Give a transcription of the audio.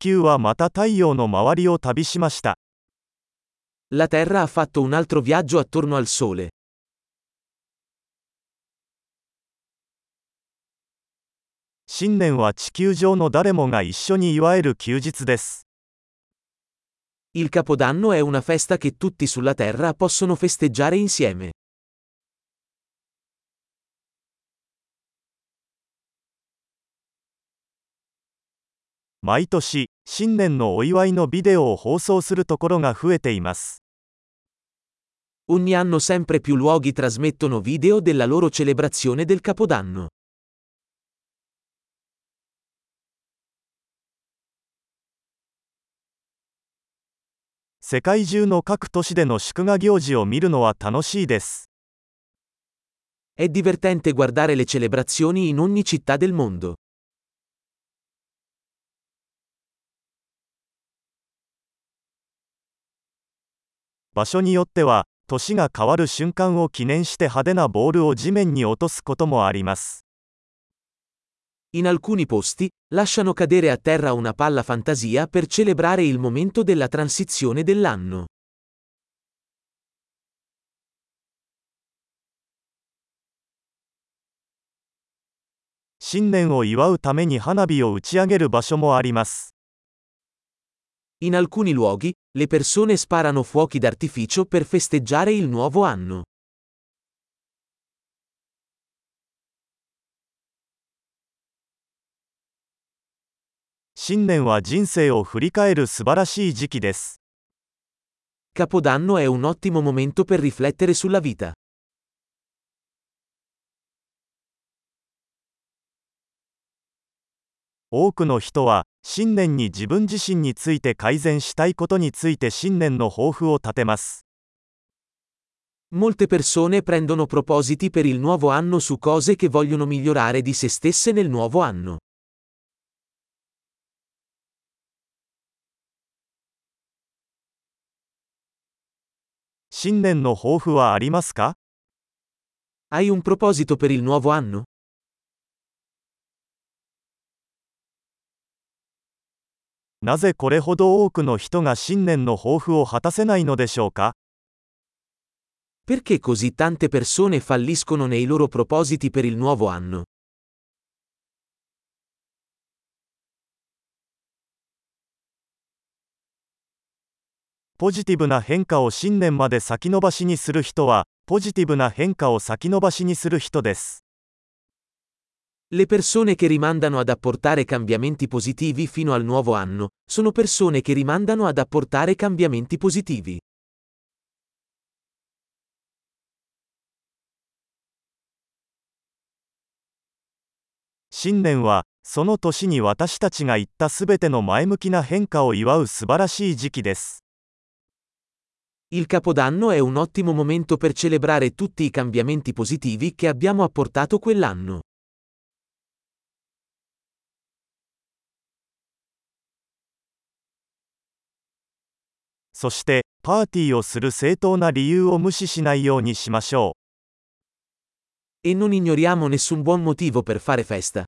球はまた太陽の周りを旅しました。La Terra ha fatto un altro viaggio attorno al Sole. 新年は地球上の誰もが一緒に祝える休日です。Il Capodanno è una festa che tutti sulla Terra possono festeggiare insieme. 毎年、新年のお祝いのビデオを放送するところが増えています。Ogni anno sempre più luoghi trasmettono video della loro celebrazione del Capodanno. 世界中の各都市での祝賀行事を見るのは楽しいです。È divertente guardare le celebrazioni in ogni città del mondo. 場所によっては年が変わる瞬間を記念して派手なボールを地面に落とすこともあります。In alcuni posti, lasciano cadere a terra una palla fantasia per celebrare il momento della transizione dell'anno. In alcuni luoghi, le persone sparano fuochi d'artificio per festeggiare il nuovo anno. 新年は人生を振り返る素晴らしい時期です。Capodanno è un ottimo momento per riflettere sulla vita. 多くの人は新年に自分自身について改善したいことについて新年の抱負を立てます。Molte persone prendono propositi per il nuovo anno su cose che vogliono migliorare di se stesse nel nuovo anno. 新年の抱負はありますか Hai un proposito per il nuovo anno? なぜこれほど多くの人が新年の抱負を果たせないのでしょうか？Perché così tante persone falliscono nei loro propositi per il nuovo anno? ポジティブな変化を新年まで先延ばしにする人は、ポジティブな変化を先延ばしにする人です。Le persone che rimandano ad apportare cambiamenti positivi fino al nuovo anno, sono persone che rimandano ad apportare cambiamenti positivi. 新年はその年に私たちが言ったすべての前向きな変化を祝う素晴らしい時期です。Il Capodanno è un ottimo momento per celebrare tutti i cambiamenti positivi che abbiamo apportato quell'anno. そしてパーティーをする正当な理由を無視しないようにしましょう。E non ignoriamo nessun buon motivo per fare festa.